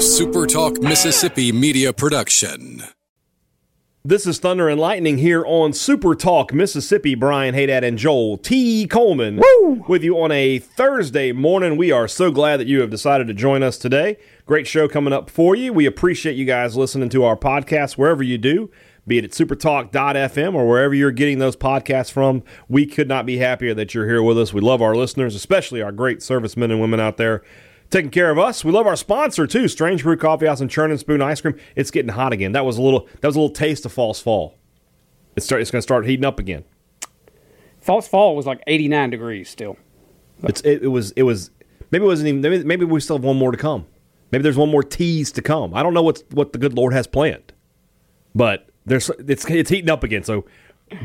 SuperTalk Mississippi media production. This is Thunder and Lightning here on Super Talk Mississippi. Brian Hadad and Joel T. Coleman Woo! with you on a Thursday morning. We are so glad that you have decided to join us today. Great show coming up for you. We appreciate you guys listening to our podcast wherever you do, be it at supertalk.fm or wherever you're getting those podcasts from. We could not be happier that you're here with us. We love our listeners, especially our great servicemen and women out there taking care of us. We love our sponsor too, Strange Brew Coffee House and Churn and Spoon Ice Cream. It's getting hot again. That was a little that was a little taste of false fall. It's start, it's going to start heating up again. False Fall was like 89 degrees still. It's it, it was it was maybe it wasn't even maybe, maybe we still have one more to come. Maybe there's one more tease to come. I don't know what's what the good Lord has planned, but there's it's it's heating up again. So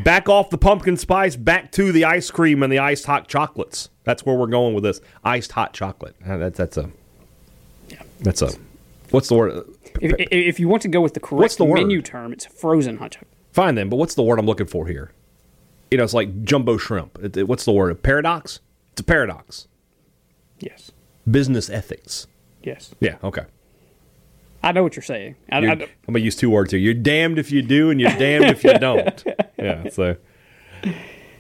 back off the pumpkin spice, back to the ice cream and the iced hot chocolates. That's where we're going with this iced hot chocolate. Uh, That's that's a that's a what's the word? If, if- you want to go with the correct the word? menu term, it's frozen hot chocolate. Fine then, but what's the word I'm looking for here? You know, it's like jumbo shrimp. It- it- what's the word? A paradox? It's a paradox. Yes. Business ethics. Yes. Yeah. Okay. I know what you're saying. I, I'm gonna use two words here. You're damned if you do, and you're damned if you don't. Yeah. So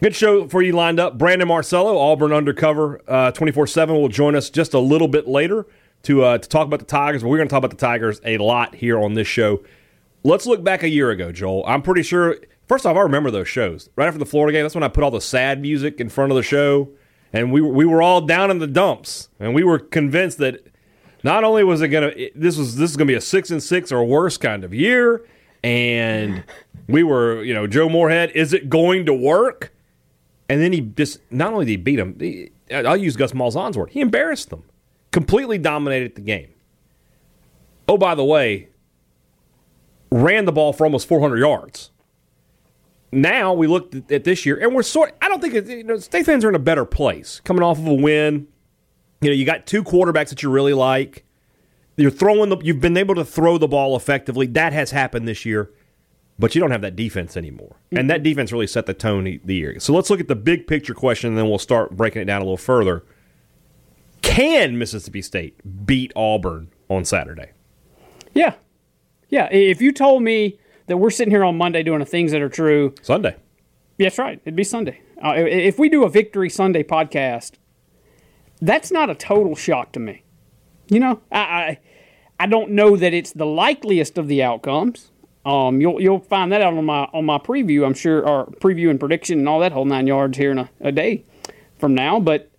good show for you lined up. Brandon Marcello, Auburn undercover, twenty four seven, will join us just a little bit later to uh, to talk about the Tigers. But we're gonna talk about the Tigers a lot here on this show. Let's look back a year ago, Joel. I'm pretty sure. First off, I remember those shows right after the Florida game. That's when I put all the sad music in front of the show, and we were, we were all down in the dumps, and we were convinced that not only was it gonna this was this is gonna be a six and six or worse kind of year, and we were you know Joe Moorhead, is it going to work? And then he just not only did he beat them, he, I'll use Gus Malzahn's word, he embarrassed them, completely dominated the game. Oh, by the way, ran the ball for almost 400 yards. Now we looked at, this year, and we're sort. I don't think it, you know, state fans are in a better place coming off of a win. You know, you got two quarterbacks that you really like. You're throwing the. You've been able to throw the ball effectively. That has happened this year, but you don't have that defense anymore, and that defense really set the tone the- the year. So let's look at the big picture question, and then we'll start breaking it down a little further. Can Mississippi State beat Auburn on Saturday? yeah. Yeah. If you told me that we're sitting here on Monday doing the things that are true, Sunday. yeah, that's right. It'd be Sunday. Uh, if we do a Victory Sunday podcast, that's not a total shock to me. You know, I, I, I don't know that it's the likeliest of the outcomes. Um, you'll you'll find that out on my on my preview, I'm sure, or preview and prediction and all that whole nine yards here in a, a day from now. But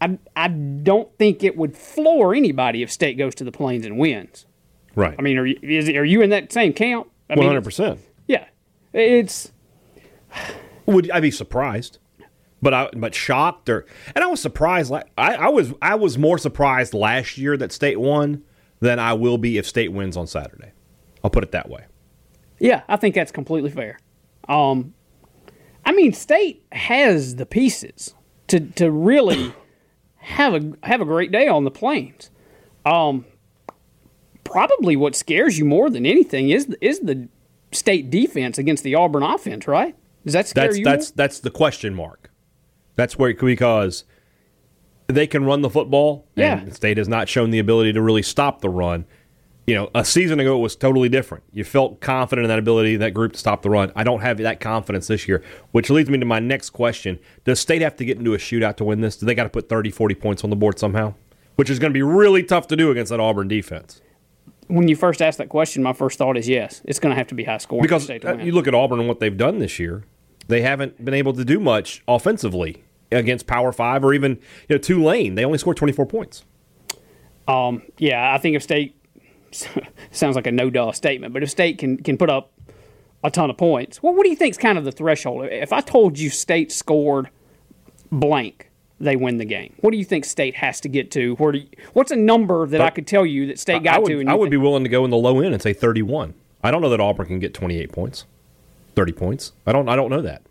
I I don't think it would floor anybody if State goes to the Plains and wins. Right. I mean, are you is are you in that same camp? One hundred percent. Yeah, it's Would I be surprised? But I but shocked or and I was surprised. la- I, I was I was more surprised last year that State won than I will be if State wins on Saturday. I'll put it that way. Yeah, I think that's completely fair. Um, I mean, State has the pieces to to really have a have a great day on the plains. Um, probably what scares you more than anything is the, is the State defense against the Auburn offense, right? Does that scare That's you? that's that's the question mark. That's where because they can run the football. Yeah. And State has not shown the ability to really stop the run. You know, a season ago it was totally different. You felt confident in that ability, that group to stop the run. I don't have that confidence this year, which leads me to my next question. Does State have to get into a shootout to win this? Do they got to put 30, 40 points on the board somehow? Which is going to be really tough to do against that Auburn defense. when you first asked that question, my first thought is yes, it's going to have to be high scoring for Because uh, you look at Auburn and what they've done this year, they haven't been able to do much offensively against Power Five or even you know Tulane. They only scored twenty four points. Um, yeah, I think if State sounds like a no duh statement, but if State can can put up a ton of points, well, what do you think is kind of the threshold? If I told you State scored blank, they win the game. What do you think State has to get to? Where do you, what's a number that I could tell you that State got I would, to? And I would be willing to go in the low end and say thirty one. I don't know that Auburn can get twenty eight points, thirty points. I don't. I don't know that.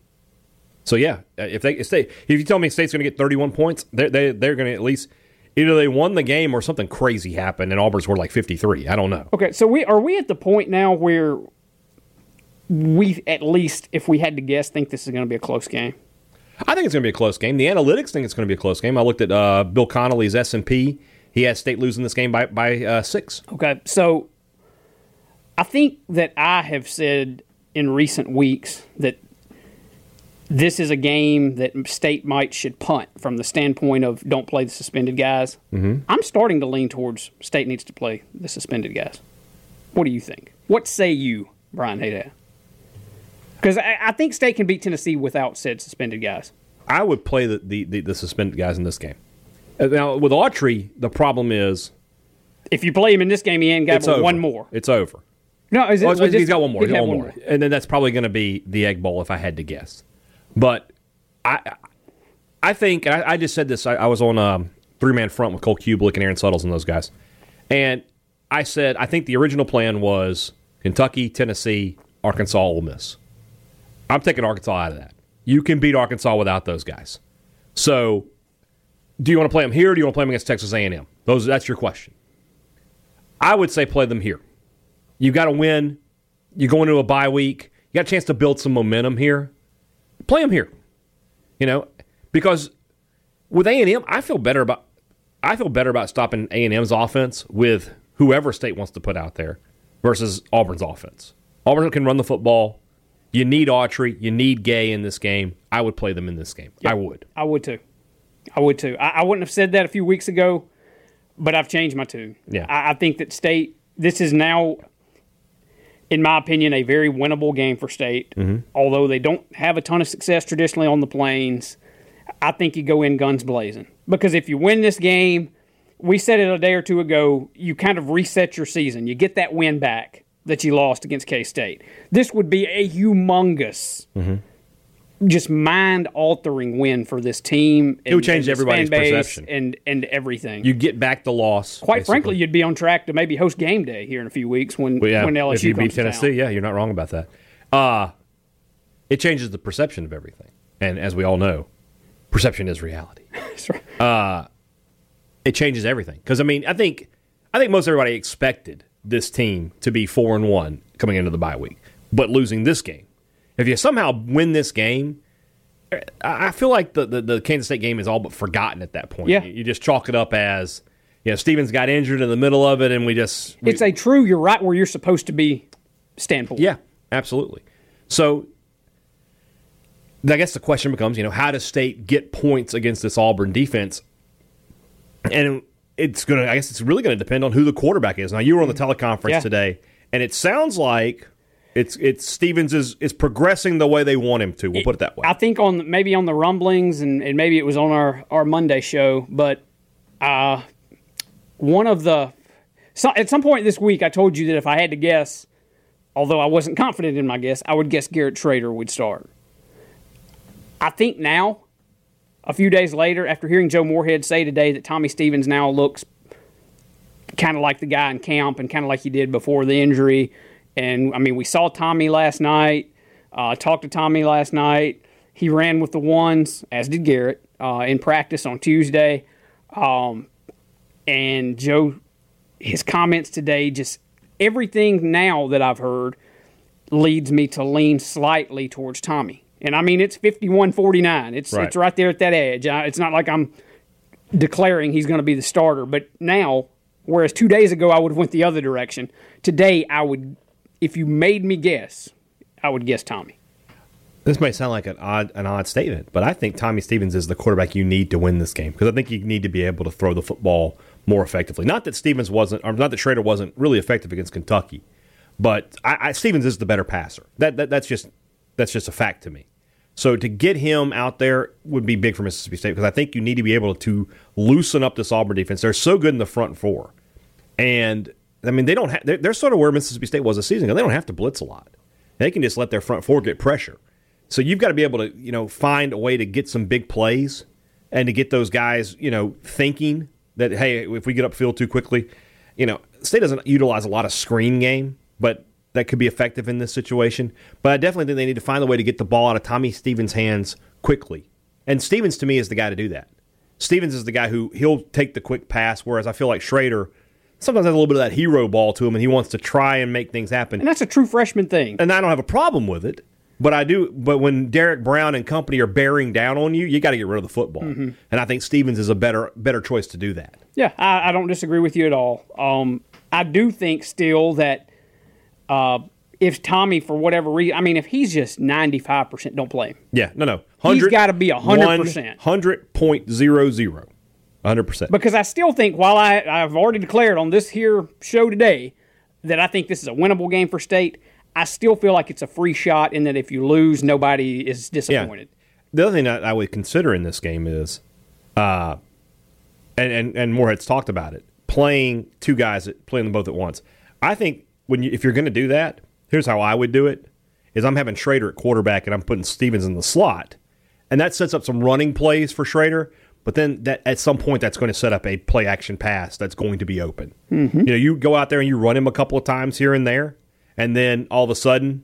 So yeah, if they if, they, if you tell me State's going to get thirty one points, they're they, they're going to at least either they won the game or something crazy happened and Auburn's were like fifty three. I don't know. Okay, so we are we at the point now where we at least, if we had to guess, think this is going to be a close game. I think it's going to be a close game. The analytics think it's going to be a close game. I looked at uh, Bill Connolly's S and P he has State losing this game by by uh, six. Okay, so I think that I have said in recent weeks that this is a game that State might should punt from the standpoint of don't play the suspended guys. Mm-hmm. I'm starting to lean towards State needs to play the suspended guys. What do you think? What say you, Brian Hadad? Because I, I think State can beat Tennessee without said suspended guys. I would play the, the, the, the suspended guys in this game. Uh, Now with Autry, the problem is If you play him in this game, he ain't got one more. It's over. No, is it, Oh, he's got one more. He's got one more. and then that's probably going to be the Egg Bowl if I had to guess. But I, I think I, I just said this. I, I was on a three man front with Cole Cubelic and Aaron Suttles and those guys, and I said I think the original plan was Kentucky, Tennessee, Arkansas, Ole Miss. I'm taking Arkansas out of that. You can beat Arkansas without those guys. So, do you want to play them here? or Do you want to play them against Texas A&M? Those that's your question. I would say play them here. You've got to win. You're going to a bye week. You got a chance to build some momentum here. Play them here. You know, because with A and M, I feel better about. I feel better about stopping A and M's offense with whoever State wants to put out there versus Auburn's offense. Auburn can run the football. You need Autry. You need Gay in this game. I would play them in this game. I would. I would too. I would too. I, I wouldn't have said that a few weeks ago, but I've changed my tune. Yeah. I, I think that State. This is now, in my opinion, a very winnable game for State. Mm-hmm. Although they don't have a ton of success traditionally on the plains, I think you go in guns blazing because if you win this game, we said it a day or two ago. You kind of reset your season. You get that win back that you lost against K State. This would be a humongous mm-hmm. Just mind altering win for this team. It would change everybody's perception. and and everything. You get back the loss. Quite basically. frankly, you'd be on track to maybe host game day here in a few weeks when Well, yeah, when LSU if you comes beat Tennessee, town. yeah, you're not wrong about that. Uh, it changes the perception of everything, and as we all know, perception is reality. That's right. It changes everything because I mean, I think I think most everybody expected this team to be four and one coming into the bye week, but losing this game. If you somehow win this game, I feel like the, the, the Kansas State game is all but forgotten at that point. Yeah. You just chalk it up as, you know, Stevens got injured in the middle of it, and we just we- It's a true. You're right where you're supposed to be. Standpoint. Yeah, absolutely. So I guess the question becomes, you know, how does State get points against this Auburn defense? And it's going to, I guess it's really going to depend on who the quarterback is. Now, you were on the mm-hmm. teleconference Yeah. today, and it sounds like it's it's Stevens is is progressing the way they want him to. We'll put it that way. I think on maybe on the rumblings and, and maybe it was on our, our Monday show, but uh, one of the so, at some point this week I told you that if I had to guess, although I wasn't confident in my guess, I would guess Garrett Shrader would start. I think now, a few days later, after hearing Joe Moorhead say today that Tommy Stevens now looks kind of like the guy in camp and kind of like he did before the injury. And I mean, we saw Tommy last night. Uh, talked to Tommy last night. He ran with the ones, as did Garrett, uh, in practice on Tuesday. Um, and Joe, his comments today, just everything now that I've heard leads me to lean slightly towards Tommy. And I mean, it's 51 49. It's, Right. it's right there at that edge. I, it's not like I'm declaring he's going to be the starter. But now, whereas two days ago I would have went the other direction, today I would, if you made me guess, I would guess Tommy. This may sound like an odd an odd statement, but I think Tommy Stevens is the quarterback you need to win this game because I think you need to be able to throw the football more effectively. Not that Stevens wasn't, or not that Shrader wasn't really effective against Kentucky, but I, I, Stevens is the better passer. That, that that's just that's just a fact to me. So to get him out there would be big for Mississippi State because I think you need to be able to loosen up this Auburn defense. They're so good in the front four, and I mean they don't. Ha- they're, they're sort of where Mississippi State was a season ago. They don't have to blitz a lot. They can just let their front four get pressure. So you've got to be able to, you know, find a way to get some big plays and to get those guys, you know, thinking that hey, if we get upfield too quickly, you know, State doesn't utilize a lot of screen game, but that could be effective in this situation. But I definitely think they need to find a way to get the ball out of Tommy Stevens' hands quickly. And Stevens to me is the guy to do that. Stevens is the guy who he'll take the quick pass, whereas I feel like Shrader sometimes has a little bit of that hero ball to him and he wants to try and make things happen. And that's a true freshman thing. And I don't have a problem with it, But I do. But when Derrick Brown and company are bearing down on you, you got to get rid of the football. Mm-hmm. And I think Stevens is a better better choice to do that. Yeah, I, I don't disagree with you at all. Um, I do think still that uh, if Tommy, for whatever reason, I mean, if he's just 95%, don't play him. Yeah, no, no. He's gotta be 100%. 100.00. 100%. Because I still think, while I, I've already declared on this here show today that I think this is a winnable game for State, I still feel like it's a free shot in that if you lose, nobody is disappointed. The other thing that I would consider in this game is, uh, and, and, and Moorhead's talked about it, playing two guys, playing them both at once. I think when you, if you're going to do that, here's how I would do it: is I'm having Shrader at quarterback and I'm putting Stevens in the slot, and that sets up some running plays for Shrader. But then that at some point that's going to set up a play action pass that's going to be open. Mm-hmm. You know, you go out there and you run him a couple of times here and there, and then all of a sudden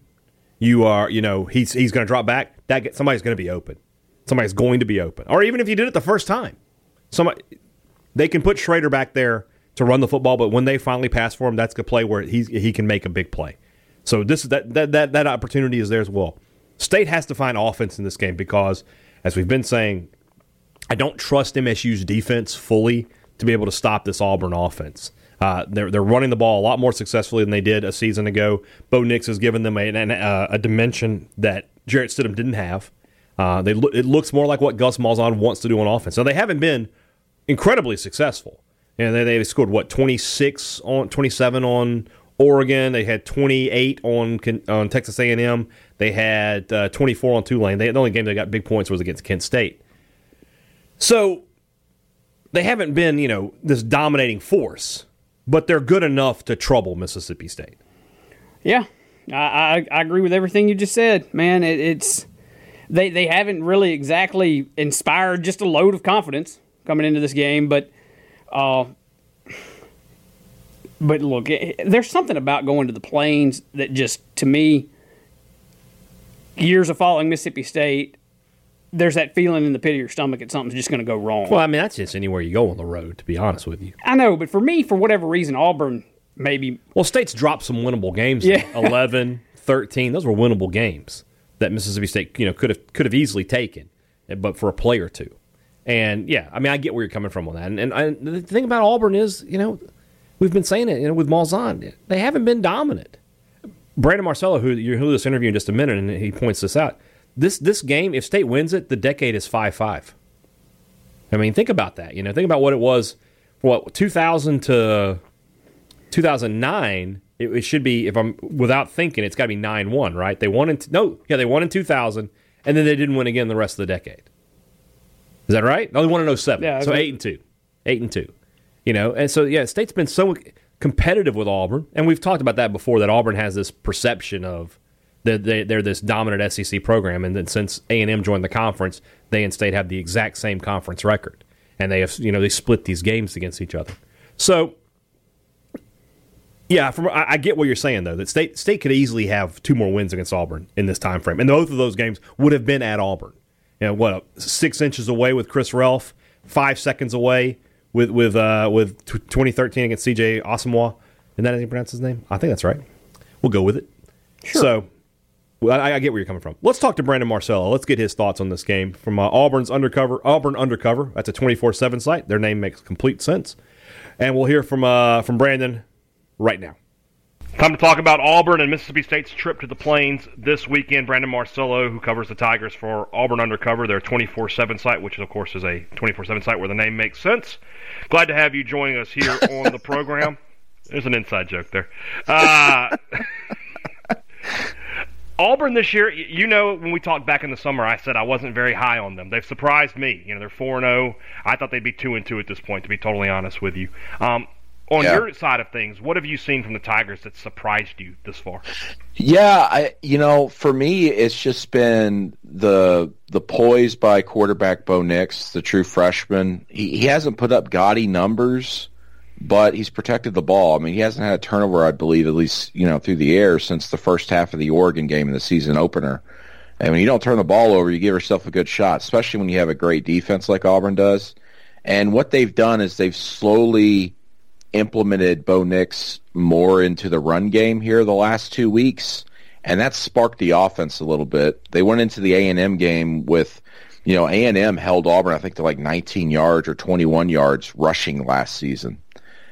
you are, you know, he's he's going to drop back. That get, somebody's going to be open. Somebody's going to be open. Or even if you did it the first time, somebody they can put Shrader back there to run the football, but when they finally pass for him, that's a play where he he can make a big play. So this that that that that opportunity is there as well. State has to find offense in this game because, as we've been saying, I don't trust MSU's defense fully to be able to stop this Auburn offense. Uh, they're they're running the ball a lot more successfully than they did a season ago. Bo Nix has given them a, an, a, dimension that Jarrett Stidham didn't have. Uh, they it looks more like what Gus Malzahn wants to do on offense. So they haven't been incredibly successful. And they, they scored what twenty six on twenty seven on Oregon. They had twenty eight on on Texas A and M. They had uh, twenty four on Tulane. They, the only game they got big points was against Kent State. So they haven't been you know this dominating force, but they're good enough to trouble Mississippi State. Yeah, I, I, I agree with everything you just said, man. It, it's they they haven't really exactly inspired just a load of confidence coming into this game, but uh, but look, it, there's something about going to the plains that just to me, years of following Mississippi State, there's that feeling in the pit of your stomach that something's just going to go wrong. Well, I mean that's just anywhere you go on the road, to be honest with you. I know, but for me, for whatever reason, Auburn maybe. Well, State's dropped some winnable games. Yeah. 11, 13. Those were winnable games that Mississippi State, you know, could have could have easily taken, but for a play or two. And yeah, I mean, I get where you're coming from on that. And, and I, the thing about Auburn is, you know, we've been saying it, you know, with Malzahn, they haven't been dominant. Brandon Marcello, who hear this interview in just a minute, and he points this out. This this game, if State wins it, the decade is five five. I mean, think about that. You know, think about what it was for what 2000 to 2009. It, it should be, if I'm without thinking, it's got to be nine one, right? They won in no, yeah, they won in 2000, and then they didn't win again the rest of the decade. Is that right? They only won in 07. Yeah, so eight and two, eight and two. You know, and so yeah, State's been so competitive with Auburn, and we've talked about that before. That Auburn has this perception of that they, they're this dominant SEC program, and then since A and M joined the conference, they and State have the exact same conference record, and they have you know they split these games against each other. So yeah, from I, I get what you're saying though that State State could easily have two more wins against Auburn in this time frame, and both of those games would have been at Auburn. You know what? Six inches away with Chris Relf, five seconds away with with uh, with t- 2013 against CJ Uzomah. Isn't that how you pronounce his name? I think that's right. We'll go with it. Sure. So well, I, I get where you're coming from. Let's talk to Brandon Marcello. Let's get his thoughts on this game from uh, Auburn's undercover. Auburn Undercover. That's a 24/7 site. Their name makes complete sense. And we'll hear from uh, from Brandon right now. Time to talk about Auburn and Mississippi State's trip to the Plains this weekend. Brandon Marcello, who covers the Tigers for Auburn Undercover, their 24 7 site, which, of course, is a 24 7 site where the name makes sense. Glad to have you joining us here on the program. There's an inside joke there. Uh, Auburn this year, you know, when we talked back in the summer, I said I wasn't very high on them. They've surprised me. You know, they're 4 0. I thought they'd be 2 and 2 at this point, to be totally honest with you. Um, on Yeah. your side of things, what have you seen from the Tigers that surprised you this far? Yeah, I you know, for me it's just been the the poise by quarterback Bo Nix, the true freshman. He he hasn't put up gaudy numbers, but he's protected the ball. I mean, he hasn't had a turnover, I believe, at least, you know, through the air since the first half of the Oregon game in the season opener. And when you don't turn the ball over, you give yourself a good shot, especially when you have a great defense like Auburn does. And what they've done is they've slowly implemented Bo Nix more into the run game here the last two weeks. and that sparked the offense a little bit. They went into the A and M game with, you know, A and M held Auburn I think to like 19 yards or 21 yards rushing last season,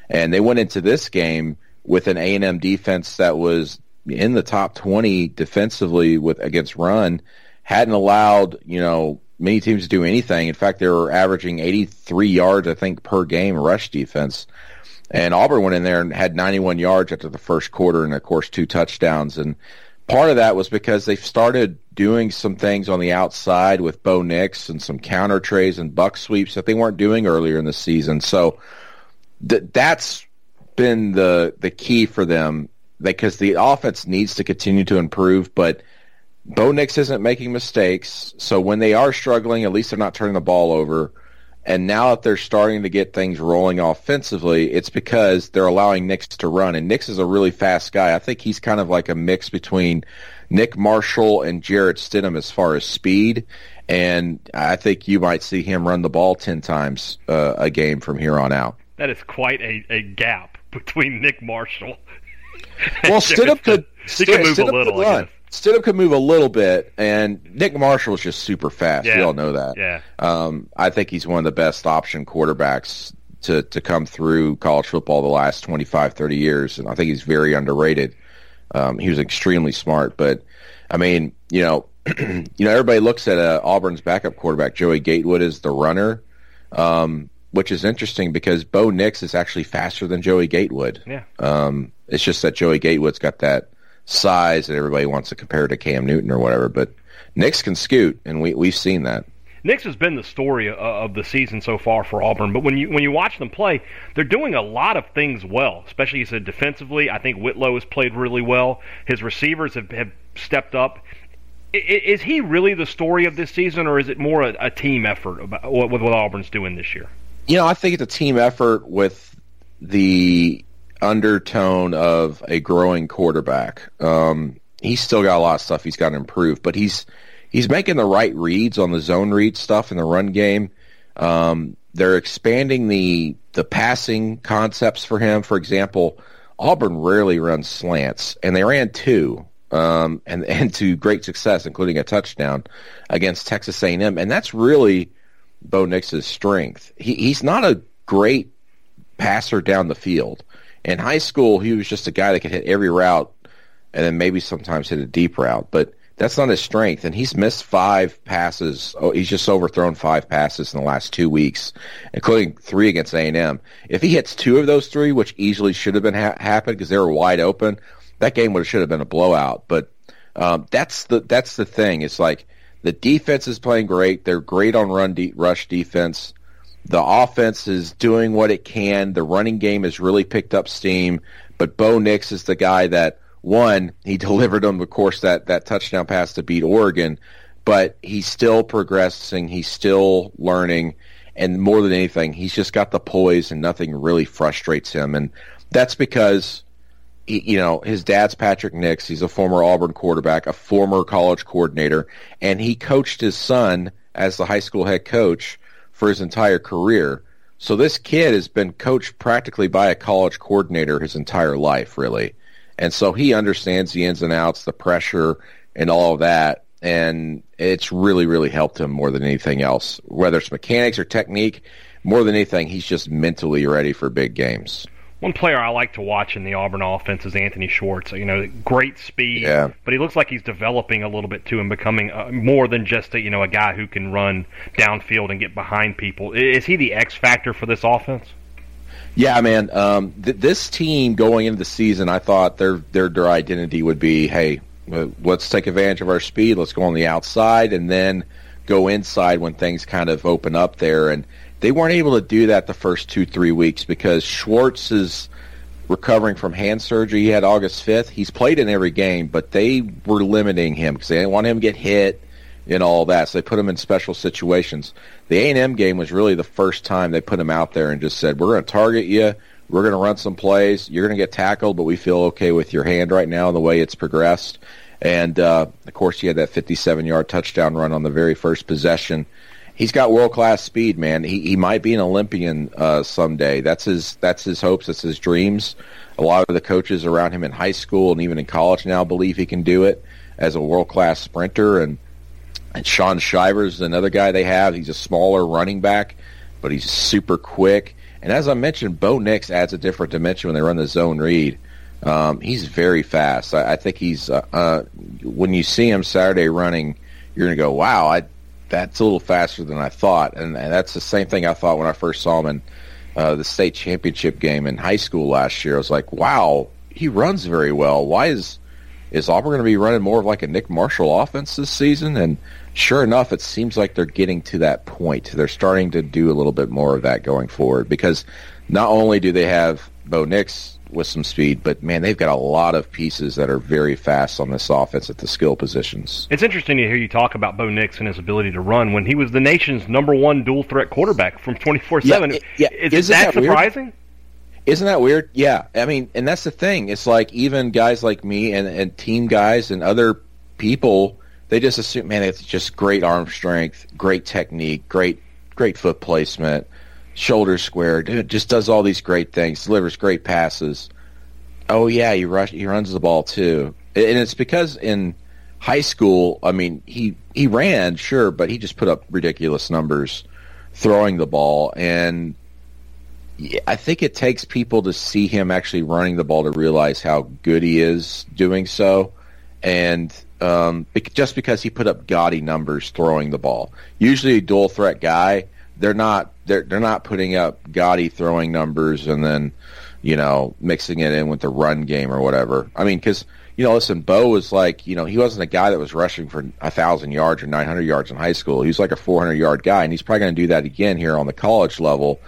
and they went into this game with an A and M defense that was in the top 20 defensively with against run, hadn't allowed you know many teams to do anything. In fact, they were averaging 83 yards I think per game rush defense. And Auburn went in there and had 91 yards after the first quarter, and of course two touchdowns. And part of that was because they started doing some things on the outside with Bo Nix and some counter trays and buck sweeps that they weren't doing earlier in the season. So th- that's been the the key for them because the offense needs to continue to improve, but Bo Nix isn't making mistakes. So when they are struggling, at least they're not turning the ball over. And now that they're starting to get things rolling offensively, it's because they're allowing Nix to run. And Nix is a really fast guy. I think he's kind of like a mix between Nick Marshall and Jarrett Stidham as far as speed. And I think you might see him run the ball 10 times uh, a game from here on out. That is quite a, a gap between Nick Marshall. Well, Stidham could, he could move Stidham a little. Could. Stidham could move a little bit, and Nick Marshall is just super fast. Yeah. We all know that. Yeah. Um, I think he's one of the best option quarterbacks to, to come through college football the last 25, 30 years, and I think he's very underrated. Um, he was extremely smart, but I mean, you know, you know, everybody looks at uh, Auburn's backup quarterback Joey Gatewood as the runner, um, which is interesting because Bo Nix is actually faster than Joey Gatewood. Yeah. Um, it's just that Joey Gatewood's got that size that everybody wants to compare to Cam Newton or whatever, but Nix can scoot, and we we've seen that. Nix has been the story of the season so far for Auburn, but when you when you watch them play, they're doing a lot of things well. Especially, you said defensively. I think Whitlow has played really well. His receivers have, have stepped up. I, is he really the story of this season, or is it more a, a team effort about what, what Auburn's doing this year? You know, I think it's a team effort with the undertone of a growing quarterback. Um, he's still got a lot of stuff he's got to improve, but he's he's making the right reads on the zone read stuff in the run game. Um, they're expanding the the passing concepts for him. For example, Auburn rarely runs slants, and they ran two, um, and and to great success, including a touchdown against Texas A&M, and that's really Bo Nix's strength. He, he's not a great passer down the field. In high school, he was just a guy that could hit every route, and then maybe sometimes hit a deep route, but that's not his strength, and he's missed five passes. Oh, he's just overthrown five passes in the last two weeks, including three against A and M. If he hits two of those three, which easily should have been ha- happened because they were wide open, that game would have should have been a blowout. But um, that's the that's the thing. It's like the defense is playing great. They're great on run de- rush defense. The offense is doing what it can. The running game has really picked up steam. But Bo Nix is the guy that one, he delivered them, of course, that, that touchdown pass to beat Oregon, but he's still progressing. He's still learning. And more than anything, he's just got the poise and nothing really frustrates him. And that's because, he, you know, his dad's Patrick Nix. He's a former Auburn quarterback, a former college coordinator, and he coached his son as the high school head coach for his entire career. So this kid has been coached practically by a college coordinator his entire life, really. And so he understands the ins and outs, the pressure, and all of that. And it's really, really helped him more than anything else. Whether it's mechanics or technique, more than anything, he's just mentally ready for big games. One player I like to watch in the Auburn offense is Anthony Schwartz. You know, great speed, Yeah. but he looks like he's developing a little bit too and becoming uh, more than just a, you know a guy who can run downfield and get behind people. Is he the X factor for this offense? Yeah, man. Um, th- this team going into the season, I thought their their their identity would be, hey, uh, let's take advantage of our speed. Let's go on the outside and then go inside when things kind of open up there. And they weren't able to do that the first two three weeks because Schwartz is recovering from hand surgery. He had August fifth. He's played in every game, but they were limiting him because they didn't want him to get hit and all that. So they put him in special situations. The A and M game was really the first time they put him out there and just said, "We're going to target you. We're going to run some plays. You're going to get tackled, but we feel okay with your hand right now and the way it's progressed." And uh, of course, he had that 57-yard touchdown run on the very first possession. He's got world class speed, man. He he might be an Olympian uh, someday. That's his that's his hopes. That's his dreams. A lot of the coaches around him in high school and even in college now believe he can do it as a world class sprinter. And and Shaun Shivers is another guy they have. He's a smaller running back, but he's super quick. And as I mentioned, Bo Nix adds a different dimension when they run the zone read. Um, he's very fast. I, I think he's uh, uh, when you see him Saturday running, you're gonna go, "Wow, I, that's a little faster than I thought." And, and that's the same thing I thought when I first saw him in uh, the state championship game in high school last year. I was like, "Wow, he runs very well. Why is is Auburn going to be running more of like a Nick Marshall offense this season?" And sure enough, it seems like they're getting to that point. They're starting to do a little bit more of that going forward because not only do they have Bo Nix with some speed, but man, they've got a lot of pieces that are very fast on this offense at the skill positions. It's interesting to hear you talk about Bo Nix and his ability to run when he was the nation's number one dual threat quarterback from 24 Yeah, 7. it- yeah. Is Isn't that, that surprising? Isn't that weird? Yeah. I mean, and that's the thing. It's like even guys like me and, and team guys and other people, they just assume, man, it's just great arm strength, great technique, great, great foot placement, shoulder square, dude, just does all these great things, delivers great passes. Oh yeah, he rush, he runs the ball too. And it's because in high school, I mean, he, he ran, sure, but he just put up ridiculous numbers throwing the ball and I think it takes people to see him actually running the ball to realize how good he is doing so, and um, just because he put up gaudy numbers throwing the ball. Usually, a dual threat guy, they're not they're they're not putting up gaudy throwing numbers and then you know mixing it in with the run game or whatever. I mean, because you know, listen, Bo was like you know he wasn't a guy that was rushing for a thousand yards or nine hundred yards in high school. He was like a four hundred yard guy, and he's probably going to do that again here on the college level.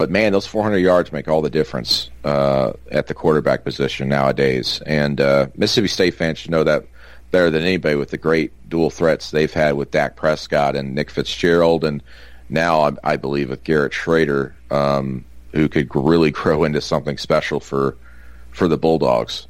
But man, those 400 yards make all the difference uh, at the quarterback position nowadays. And uh, Mississippi State fans should know that better than anybody with the great dual threats they've had with Dak Prescott and Nick Fitzgerald, and now I, I believe with Garrett Shrader, um, who could really grow into something special for for the Bulldogs.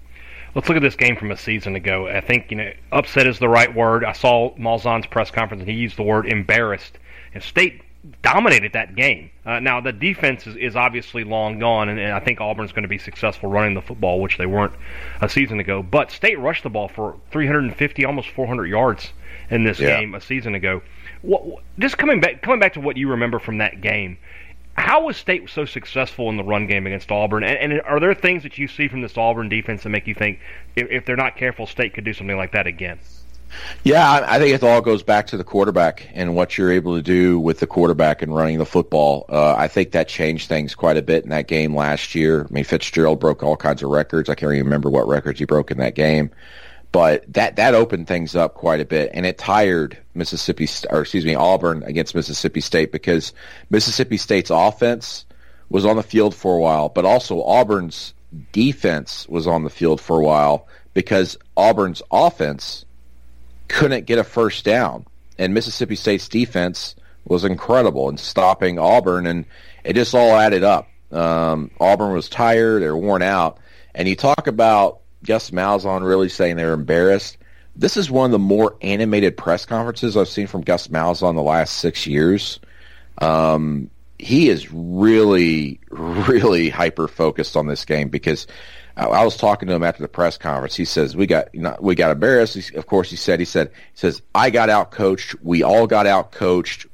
Let's look at this game from a season ago. I think you know upset is the right word. I saw Malzahn's press conference and he used the word embarrassed. And State dominated that game. Uh, now the defense is, is obviously long gone, and, and I think Auburn's going to be successful running the football, which they weren't a season ago. But State rushed the ball for 350, almost 400 yards in this Yeah. game a season ago. What, just coming back, coming back to what you remember from that game. How was State so successful in the run game against Auburn? And, and are there things that you see from this Auburn defense that make you think if, if they're not careful, State could do something like that again? Yeah, I think it all goes back to the quarterback and what you're able to do with the quarterback and running the football. Uh, I think that changed things quite a bit in that game last year. I mean, Fitzgerald broke all kinds of records. I can't even remember what records he broke in that game, but that that opened things up quite a bit, and it tired Mississippi or excuse me Auburn against Mississippi State because Mississippi State's offense was on the field for a while, but also Auburn's defense was on the field for a while because Auburn's offense couldn't get a first down. And Mississippi State's defense was incredible in stopping Auburn, and it just all added up. Um, Auburn was tired; they were worn out. And you talk about Gus Malzahn really saying they're embarrassed. This is one of the more animated press conferences I've seen from Gus Malzahn the last six years. Um, he is really, really hyper focused on this game because I, I was talking to him after the press conference. He says we got you know, we got embarrassed. He, of course, he said he said he says I got out coached. We all got out coached.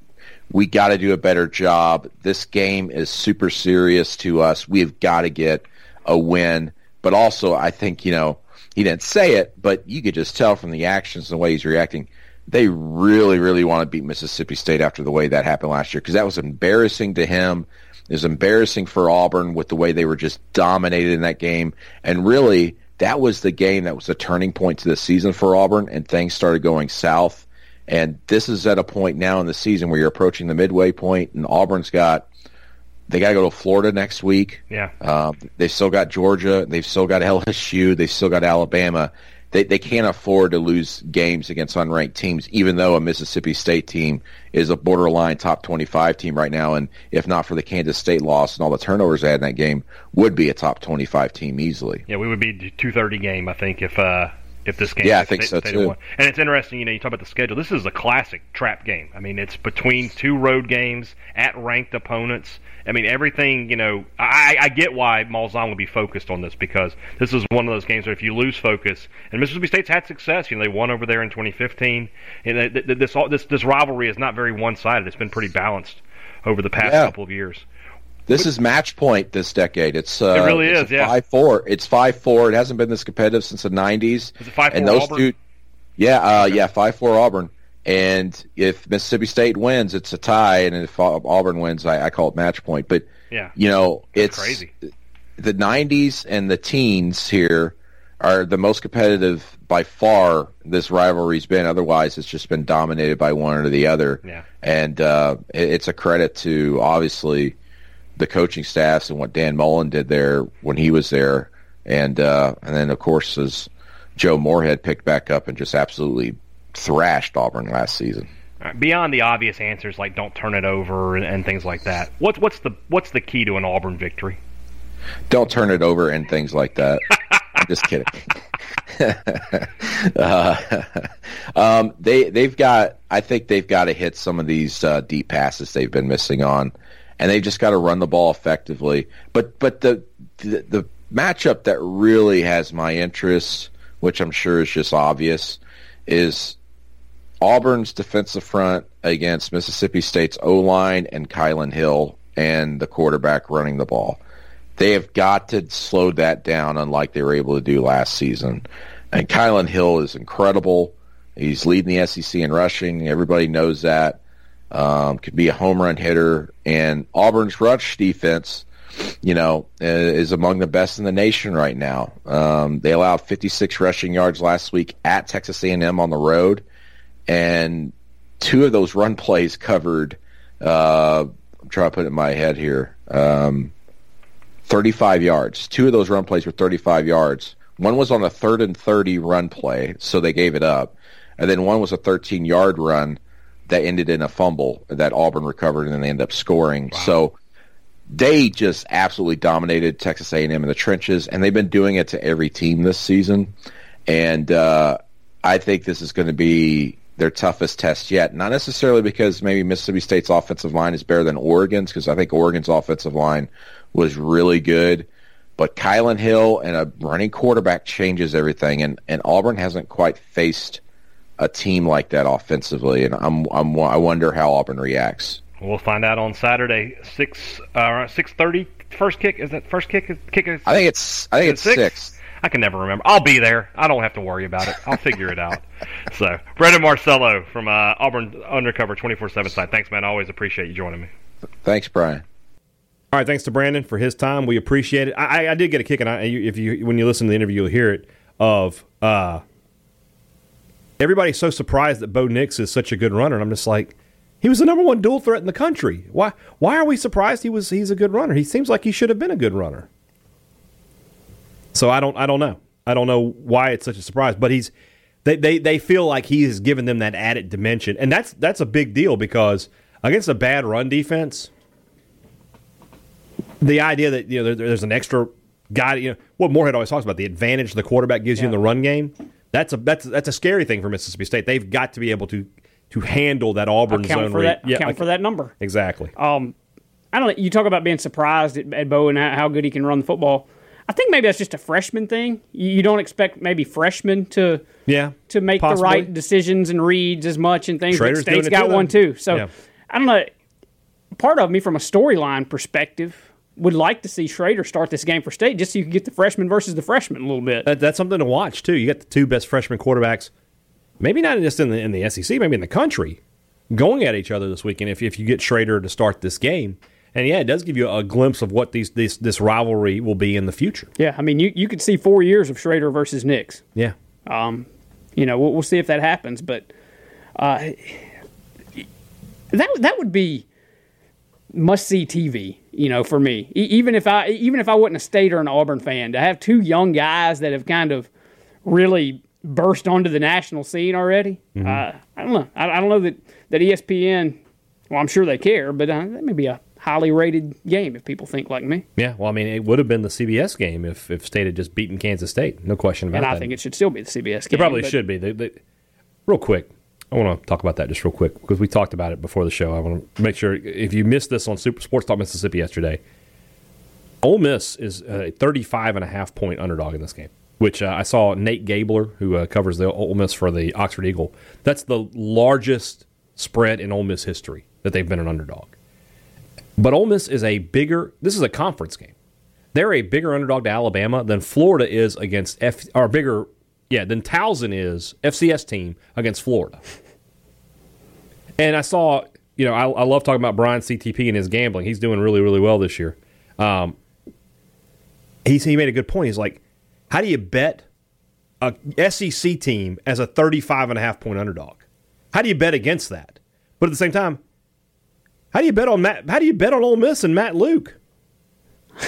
We got to do a better job. This game is super serious to us. We've got to get a win. But also, I think you know he didn't say it, but you could just tell from the actions and the way he's reacting they really, really want to beat Mississippi State after the way that happened last year because that was embarrassing to him. It was embarrassing for Auburn with the way they were just dominated in that game. And really, that was the game that was a turning point to the season for Auburn, and things started going south. And this is at a point now in the season where you're approaching the midway point, and Auburn's got they got to go to Florida next week. Yeah. Um, they've still got Georgia. They've still got LSU. They've still got Alabama. They they can't afford to lose games against unranked teams, even though a Mississippi State team is a borderline top twenty five team right now, and if not for the Kansas State loss and all the turnovers they had in that game, would be a top twenty five team easily. Yeah, we would be two thirty game, I think, if uh, if this game. Yeah, I think they- so, they too. And it's interesting, you know, you talk about the schedule. This is a classic trap game. I mean, it's between two road games at ranked opponents. I mean, everything. You know, I, I get why Malzahn would be focused on this because this is one of those games where if you lose focus, and Mississippi State's had success. You know, they won over there in 2015, and th- th- this all- this this rivalry is not very one sided. It's been pretty balanced over the past Yeah. couple of years. This is match point this decade. It's uh, It really it's is, yeah. Five four. It's five four. It hasn't been this competitive since the nineties. It 5-4 And those Auburn? two, yeah, uh, yeah, five four Auburn. And if Mississippi State wins, it's a tie, and if Auburn wins, I, I call it match point. But Yeah. you know, it's crazy. The '90s and the teens here are the most competitive by far. This rivalry's been. Otherwise, it's just been dominated by one or the other. Yeah. And uh, it- it's a credit to obviously the coaching staffs and what Dan Mullen did there when he was there, and uh, and then of course as Joe Moorhead picked back up and just absolutely thrashed Auburn last season. Beyond the obvious answers like don't turn it over and, and things like that, what's what's the what's the key to an Auburn victory? Don't turn it over and things like that. I'm just kidding. uh, um, they they've got. I think they've got to hit some of these uh, deep passes they've been missing on, and they've just got to run the ball effectively. But but the the, the matchup that really has my interest, which I'm sure is just obvious, is Auburn's defensive front against Mississippi State's O line and Kylan Hill and the quarterback running the ball. They have got to slow that down, unlike they were able to do last season. And Kylan Hill is incredible. He's leading the SEC in rushing. Everybody knows that. Um, could be a home run hitter. And Auburn's rush defense, you know, is among the best in the nation right now. Um, they allowed 56 rushing yards last week at Texas A&M on the road, and two of those run plays covered. Uh, I'm trying to put it in my head here. Um, 35 yards. Two of those run plays were 35 yards. One was on a third and 30 run play, so they gave it up. And then one was a 13 yard run that ended in a fumble that Auburn recovered and then they ended up scoring. So they just absolutely dominated Texas A&M in the trenches, and they've been doing it to every team this season. And uh, I think this is going to be their toughest test yet. Not necessarily because maybe Mississippi State's offensive line is better than Oregon's, because I think Oregon's offensive line was really good. But Kylan Hill and a running quarterback changes everything, and, and Auburn hasn't quite faced a team like that offensively, and I'm, I'm I wonder how Auburn reacts. We'll find out on Saturday six uh, six thirty. First kick is that first kick? Kick is I think it's I think it's Is it six. I can never remember. I'll be there. I don't have to worry about it. I'll figure it out. So, Brandon Marcello from uh, Auburn Undercover 24/7 site. Thanks, man. I always appreciate you joining me. Thanks, Brian. All right, thanks to Brandon for his time. We appreciate it. I, I- did get a kick, and I, if you when you listen to the interview, you'll hear it. Of uh, everybody's so surprised that Bo Nix is such a good runner, and I'm just like, he was the number one dual threat in the country. Why? Why are we surprised he was? He's a good runner. He seems like he should have been a good runner. So I don't. I don't know. I don't know why it's such a surprise, but he's. They, they, they feel like he has given them that added dimension, and that's that's a big deal because against a bad run defense, the idea that you know there, there's an extra guy, you know, what Moorhead always talks about the advantage the quarterback gives you in the run game. That's a that's that's a scary thing for Mississippi State. They've got to be able to to handle that Auburn account zone. for that. account for that number. exactly. Um, I don't know. You talk about being surprised at, at Bo and how, how good he can run the football. I think maybe that's just a freshman thing. You, don't expect maybe freshmen to yeah, to make possibly. the right decisions and reads as much and things. Shrader's but State's got too, one too. So Yeah. I don't know. Part of me, from a storyline perspective, would like to see Shrader start this game for State, just so you can get the freshman versus the freshman a little bit. That, that's something to watch too. You got the two best freshman quarterbacks, maybe not just in the in the SEC, maybe in the country, going at each other this weekend. If if you get Shrader to start this game, and yeah, it does give you a glimpse of what these this this rivalry will be in the future. yeah, I mean, you you could see four years of Shrader versus Nix. Yeah. Um, you know, we'll, we'll see if that happens. But uh, that that would be must see TV. You know, for me, E- even if I even if I wasn't a State or an Auburn fan, to have two young guys that have kind of really burst onto the national scene already. Uh, I don't know. I, I don't know that that ESPN. Well, I'm sure they care, but uh, that may be a highly rated game if people think like me. Yeah, well, I mean, it would have been the CBS game if, if State had just beaten Kansas State. No question about And that. I think it should still be the CBS game. It probably should be. They, they, real quick, I want to talk about that just real quick because we talked about it before the show. I want to make sure if you missed this on Super Sports Talk Mississippi yesterday, Ole Miss is a 35 and a half point underdog in this game. Which uh, I saw Nate Gabler, who uh, covers the Ole Miss for the Oxford Eagle. That's the largest spread in Ole Miss history that they've been an underdog. But Ole Miss is a bigger. This is a conference game. They're a bigger underdog to Alabama than Florida is against F. Or bigger, yeah, than Towson is FCS team against Florida. And I saw, you know, I, I love talking about Brian CTP and his gambling. He's doing really, really well this year. Um, he he made a good point. He's like, how do you bet a SEC team as a 35 and a half point underdog? How do you bet against that? But at the same time, how do you bet on Matt? How do you bet on Ole Miss and Matt Luke?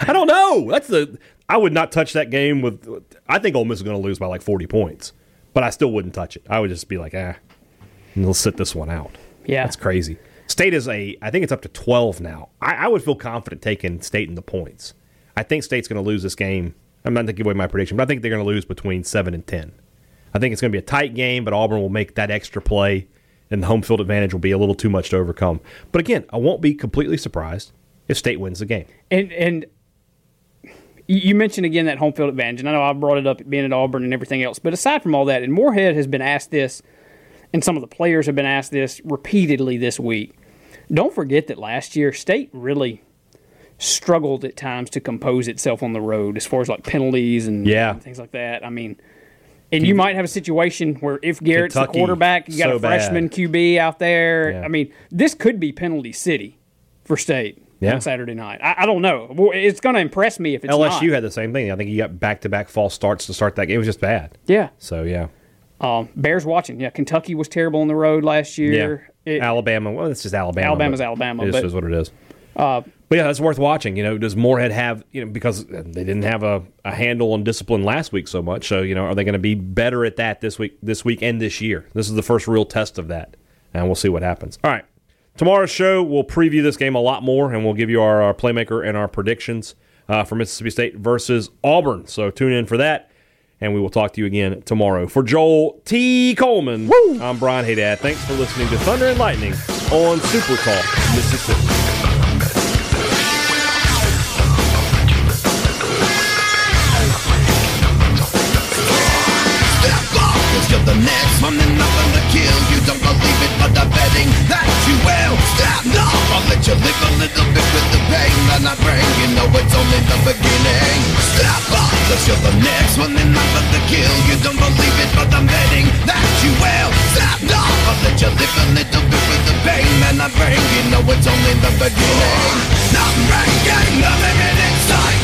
I don't know. That's the. I would not touch that game with. I think Ole Miss is going to lose by like 40 points, but I still wouldn't touch it. I would just be like, ah, and they'll sit this one out. Yeah. That's crazy. State is a. I think it's up to 12 now. I, I would feel confident taking State in the points. I think State's going to lose this game. I'm not going to give away my prediction, but I think they're going to lose between seven and 10. I think it's going to be a tight game, but Auburn will make that extra play, and the home field advantage will be a little too much to overcome. But again, I won't be completely surprised if State wins the game. And and you you mentioned again that home field advantage, and I know I brought it up being at Auburn and everything else. But aside from all that, and Moorhead has been asked this, and some of the players have been asked this repeatedly this week. Don't forget that last year State really struggled at times to compose itself on the road as far as like penalties and, Yeah. and things like that. I mean. And you might have a situation where if Garrett's the quarterback, you got so a freshman bad. QB out there. Yeah. I mean, this could be penalty city for State Yeah. on Saturday night. I, I don't know. It's going to impress me if it's LSU not. had the same thing. I think he got back to back false starts to start that game. It was just bad. Yeah. So yeah, Um, Bears watching. Yeah, Kentucky was terrible on the road last yeah. year. It- Alabama. Well, it's just Alabama. Alabama's Alabama, just is what it is. but yeah, that's worth watching. You know, does Moorhead have you know because they didn't have a, a handle on discipline last week so much. So you know, are they going to be better at that this week, this week and this year? This is the first real test of that, and we'll see what happens. All right, tomorrow's show we'll preview this game a lot more, and we'll give you our, our playmaker and our predictions uh, for Mississippi State versus Auburn. So tune in for that. And we will talk to you again tomorrow. For Joel T. Coleman, I'm Brian Hadad. Thanks for listening to Thunder and Lightning on Super Talk Mississippi. You live a little bit with the pain that I bring. You know it's only the beginning. Step up, cause you're the next one and nothing to kill. You don't believe it, but I'm betting that you will. Step up, I'll let you live a little bit with the pain that I bring. You know it's only the beginning. Not breaking the limit inside